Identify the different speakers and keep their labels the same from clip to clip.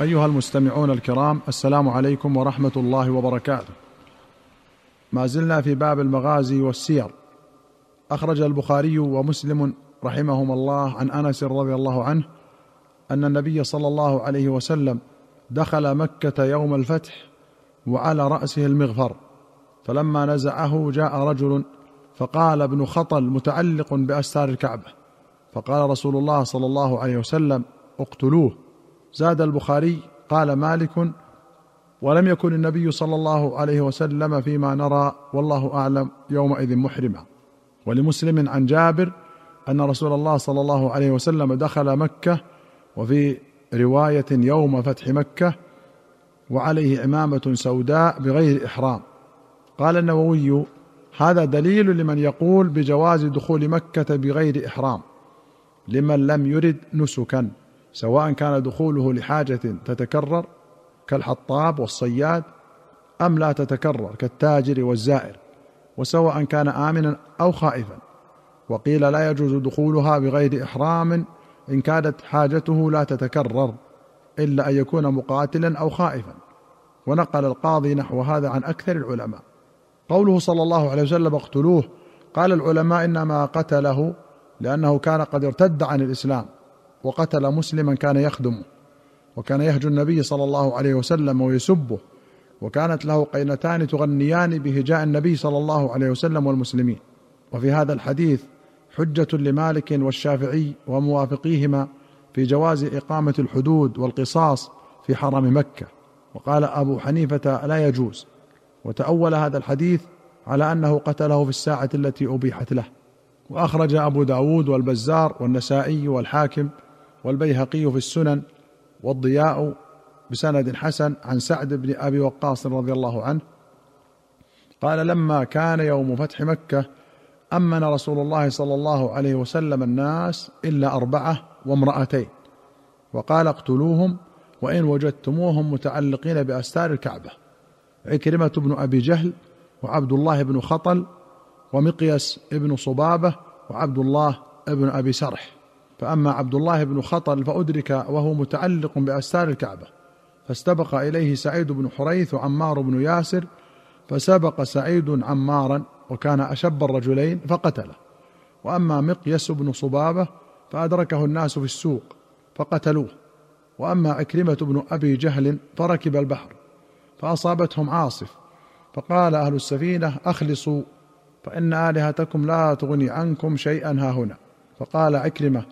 Speaker 1: أيها المستمعون الكرام السلام عليكم ورحمة الله وبركاته. ما زلنا في باب المغازي والسير. أخرج البخاري ومسلم رحمهما الله عن أنس رضي الله عنه أن النبي صلى الله عليه وسلم دخل مكة يوم الفتح وعلى رأسه المغفر فلما نزعه جاء رجل فقال ابن خطل متعلق بأستار الكعبة فقال رسول الله صلى الله عليه وسلم اقتلوه زاد البخاري قال مالك ولم يكن النبي صلى الله عليه وسلم فيما نرى والله أعلم يومئذ محرما. ولمسلم عن جابر أن رسول الله صلى الله عليه وسلم دخل مكة وفي رواية يوم فتح مكة وعليه عمامه سوداء بغير إحرام. قال النووي هذا دليل لمن يقول بجواز دخول مكة بغير إحرام لمن لم يرد نسكا. سواء كان دخوله لحاجة تتكرر كالحطاب والصياد أم لا تتكرر كالتاجر والزائر وسواء كان آمنا أو خائفا. وقيل لا يجوز دخولها بغير إحرام إن كانت حاجته لا تتكرر إلا أن يكون مقاتلا أو خائفا. ونقل القاضي نحو هذا عن أكثر العلماء. قوله صلى الله عليه وسلم اقتلوه قال العلماء إنما قتله لأنه كان قد ارتد عن الإسلام. وقتل مسلما كان يخدمه وكان يهجو النبي صلى الله عليه وسلم ويسبه وكانت له قينتان تغنيان بهجاء النبي صلى الله عليه وسلم والمسلمين. وفي هذا الحديث حجة لمالك والشافعي وموافقيهما في جواز إقامة الحدود والقصاص في حرم مكة. وقال أبو حنيفة لا يجوز. وتأول هذا الحديث على أنه قتله في الساعة التي أبيحت له. وأخرج أبو داود والبزار والنسائي والحاكم والبيهقي في السنن والضياء بسند حسن عن سعد بن أبي وقاص رضي الله عنه قال لما كان يوم فتح مكة أمن رسول الله صلى الله عليه وسلم الناس إلا أربعة وامرأتين وقال اقتلوهم وإن وجدتموهم متعلقين بأستار الكعبة عكرمة بن أبي جهل وعبد الله بن خطل ومقيس بن صبابة وعبد الله بن أبي سرح. فأما عبد الله بن خطل فأدرك وهو متعلق بأستار الكعبة فاستبق إليه سعيد بن حريث وعمار بن ياسر فسبق سعيد عمارا وكان أشب الرجلين فقتله. وأما مقيس بن صبابة فأدركه الناس في السوق فقتلوه. وأما عكرمة بن أبي جهل فركب البحر فأصابتهم عاصف فقال أهل السفينة أخلصوا فإن آلهتكم لا تغني عنكم شيئا ها هنا. فقال عكرمة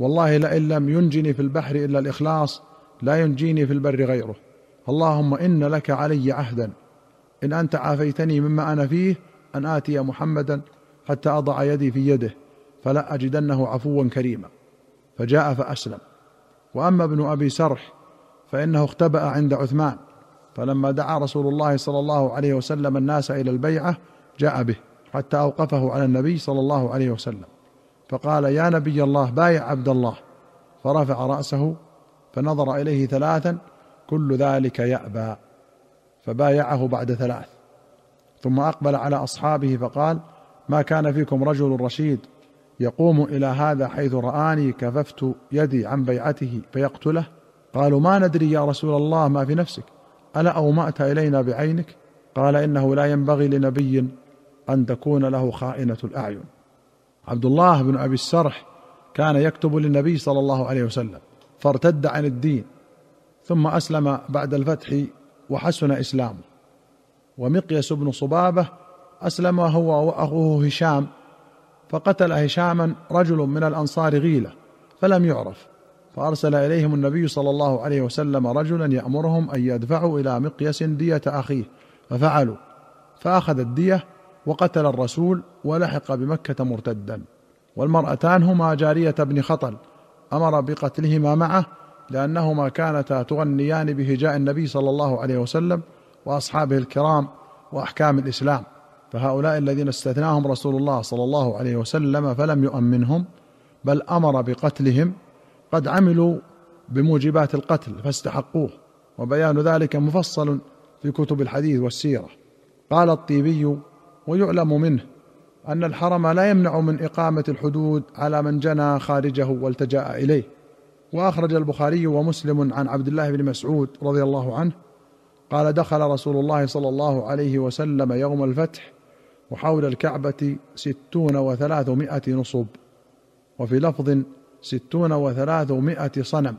Speaker 1: والله لئن لم ينجني في البحر إلا الإخلاص لا ينجيني في البر غيره. اللهم إن لك علي عهدا إن أنت عافيتني مما أنا فيه أن آتي محمدا حتى أضع يدي في يده فلا أجدنه عفوا كريما. فجاء فأسلم. وأما ابن أبي سرح فإنه اختبأ عند عثمان فلما دعا رسول الله صلى الله عليه وسلم الناس إلى البيعة جاء به حتى أوقفه على النبي صلى الله عليه وسلم. فقال يا نبي الله بايع عبد الله فرفع رأسه فنظر إليه ثلاثا كل ذلك يأبى فبايعه بعد ثلاث ثم أقبل على أصحابه فقال ما كان فيكم رجل رشيد يقوم إلى هذا حيث رآني كففت يدي عن بيعته فيقتله قالوا ما ندري يا رسول الله ما في نفسك ألا أومأت إلينا بعينك قال إنه لا ينبغي لنبي أن تكون له خائنة الأعين عبد الله بن أبي السرح كان يكتب للنبي صلى الله عليه وسلم فارتد عن الدين ثم أسلم بعد الفتح وحسن إسلامه. ومقيس بن صبابة أسلم هو وأخوه هشام فقتل هشاما رجل من الأنصار غيلة فلم يعرف. فأرسل إليهم النبي صلى الله عليه وسلم رجلا يأمرهم أن يدفعوا إلى مقيس دية أخيه ففعلوا. فأخذ الدية وقتل الرسول ولحق بمكة مرتدا. والمرأتان هما جارية بن خطل. أمر بقتلهما معه لأنهما كانتا تغنيان بهجاء النبي صلى الله عليه وسلم وأصحابه الكرام وأحكام الإسلام. فهؤلاء الذين استثناهم رسول الله صلى الله عليه وسلم فلم يؤمنهم بل أمر بقتلهم. قد عملوا بموجبات القتل فاستحقوه. وبيان ذلك مفصل في كتب الحديث والسيرة. قال الطيبي ويعلم منه أن الحرم لا يمنع من إقامة الحدود على من جنى خارجه والتجأ إليه. وأخرج البخاري ومسلم عن عبد الله بن مسعود رضي الله عنه قال دخل رسول الله صلى الله عليه وسلم يوم الفتح وحول الكعبة ستون وثلاثمائة نصب وفي لفظ ستون وثلاثمائة صنم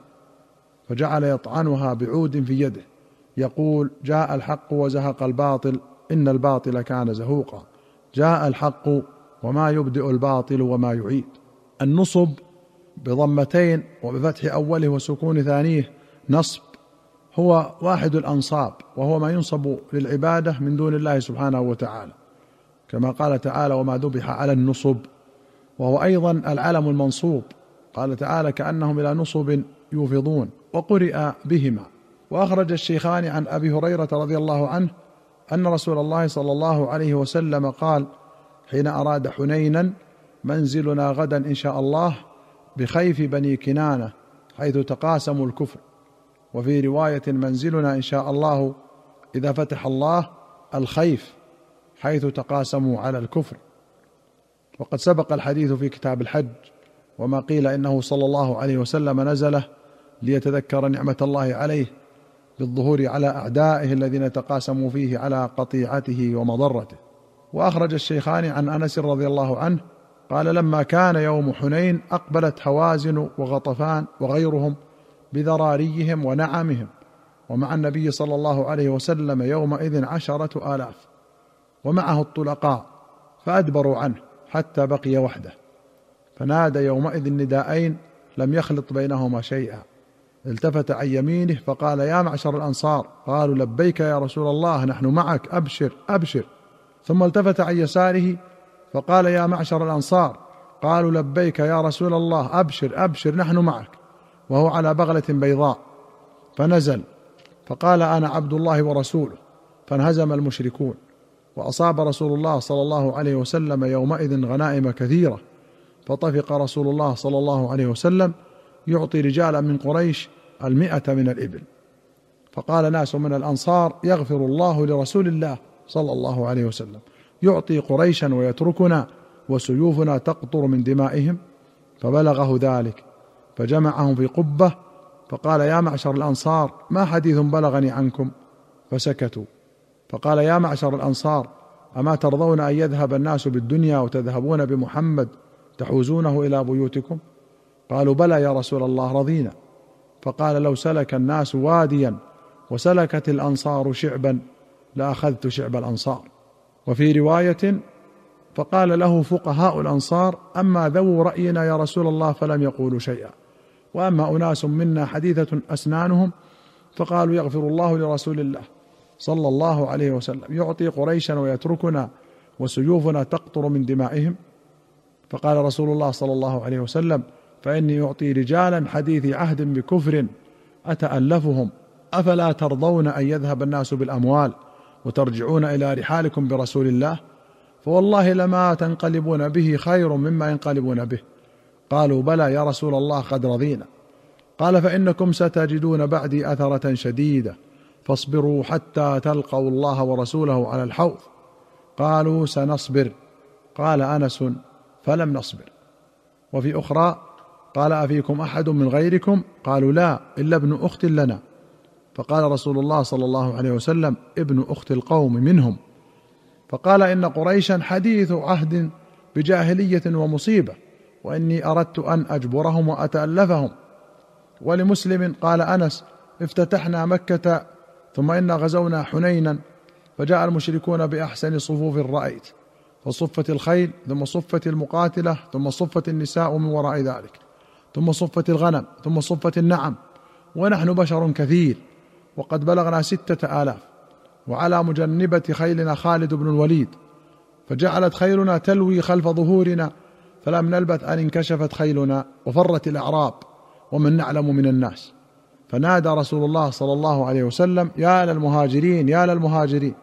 Speaker 1: فجعل يطعنها بعود في يده يقول جاء الحق وزهق الباطل إن الباطل كان زهوقا. جاء الحق وما يبدئ الباطل وما يعيد. النصب بضمتين وبفتح أوله وسكون ثانية نصب. هو واحد الأنصاب وهو ما ينصب للعبادة من دون الله سبحانه وتعالى. كما قال تعالى وما ذبح على النصب وهو أيضا العلم المنصوب. قال تعالى كأنهم إلى نصب يوفضون وقرئ بهما. وأخرج الشيخان عن أبي هريرة رضي الله عنه أن رسول الله صلى الله عليه وسلم قال حين أراد حنينا منزلنا غدا إن شاء الله بخيف بني كنانة حيث تقاسموا الكفر. وفي رواية منزلنا إن شاء الله إذا فتح الله الخيف حيث تقاسموا على الكفر. وقد سبق الحديث في كتاب الحج وما قيل إنه صلى الله عليه وسلم نزله ليتذكر نعمة الله عليه. بالظهور على أعدائه الذين تقاسموا فيه على قطيعته ومضرته. وأخرج الشيخان عن أنس رضي الله عنه قال لما كان يوم حنين أقبلت هوازن وغطفان وغيرهم بذراريهم ونعمهم ومع النبي صلى الله عليه وسلم يومئذ عشرة آلاف ومعه الطلقاء فأدبروا عنه حتى بقي وحده. فنادى يومئذ نداءين لم يخلط بينهما شيئا. التفت عن يمينه فقال يا معشر الأنصار. قالوا لبيك يا رسول الله نحن معك أبشر أبشر. ثم التفت عن يساره فقال يا معشر الأنصار. قالوا لبيك يا رسول الله أبشر أبشر نحن معك. وهو على بغلة بيضاء. فنزل. فقال أنا عبد الله ورسوله. فانهزم المشركون. وأصاب رسول الله صلى الله عليه وسلم يومئذ غنائم كثيرة. فطفق رسول الله صلى الله عليه وسلم يعطي رجالا من قريش المئة من الإبل. فقال ناس من الأنصار يغفر الله لرسول الله صلى الله عليه وسلم. يعطي قريشا ويتركنا وسيوفنا تقطر من دمائهم. فبلغه ذلك فجمعهم في قبة. فقال يا معشر الأنصار ما حديث بلغني عنكم؟ فسكتوا. فقال يا معشر الأنصار أما ترضون أن يذهب الناس بالدنيا وتذهبون بمحمد تحوزونه إلى بيوتكم؟ قالوا بلى يا رسول الله رضينا. فقال لو سلك الناس واديا وسلكت الأنصار شعبا لأخذت شعب الأنصار. وفي رواية فقال له فقهاء الأنصار أما ذو رأينا يا رسول الله فلم يقولوا شيئا. وأما أناس منا حديثة أسنانهم فقالوا يغفر الله لرسول الله صلى الله عليه وسلم. يعطي قريشا ويتركنا وسيوفنا تقطر من دمائهم. فقال رسول الله صلى الله عليه وسلم فإني أعطي رجالا حديث عهد بكفر أتألفهم. أفلا ترضون أن يذهب الناس بالأموال وترجعون إلى رحالكم برسول الله؟ فوالله لما تنقلبون به خير مما ينقلبون به. قالوا بلى يا رسول الله قد رضينا. قال فإنكم ستجدون بعدي أثرة شديدة. فاصبروا حتى تلقوا الله ورسوله على الحوض. قالوا سنصبر. قال أنس فلم نصبر. وفي أخرى قال أفيكم أحد من غيركم؟ قالوا لا إلا ابن أخت لنا. فقال رسول الله صلى الله عليه وسلم ابن أخت القوم منهم. فقال إن قريشا حديث عهد بجاهلية ومصيبة وإني أردت أن أجبرهم وأتألفهم. ولمسلم قال أنس افتتحنا مكة ثم انا غزونا حنينا فجاء المشركون بأحسن صفوف رايت فصفت الخيل ثم صفت المقاتلة ثم صفت النساء من وراء ذلك. ثم صفت الغنم ثم صفت النعم ونحن بشر كثير وقد بلغنا ستة آلاف وعلى مجنبة خيلنا خالد بن الوليد فجعلت خيلنا تلوي خلف ظهورنا فلم نلبث أن انكشفت خيلنا وفرت الأعراب ومن نعلم من الناس. فنادى رسول الله صلى الله عليه وسلم يا للمهاجرين يا للمهاجرين.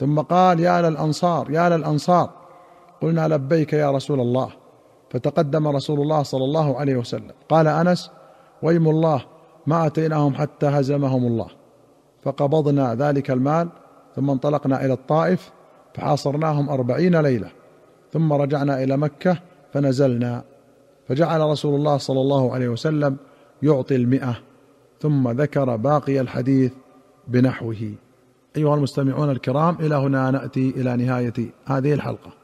Speaker 1: ثم قال يا للأنصار يا للأنصار. قلنا لبيك يا رسول الله. فتقدم رسول الله صلى الله عليه وسلم. قال أنس ويم الله ما أتيناهم حتى هزمهم الله. فقبضنا ذلك المال ثم انطلقنا إلى الطائف فحاصرناهم أربعين ليلة. ثم رجعنا إلى مكة فنزلنا. فجعل رسول الله صلى الله عليه وسلم يعطي المئة ثم ذكر باقي الحديث بنحوه. أيها المستمعون الكرام إلى هنا نأتي إلى نهاية هذه الحلقة.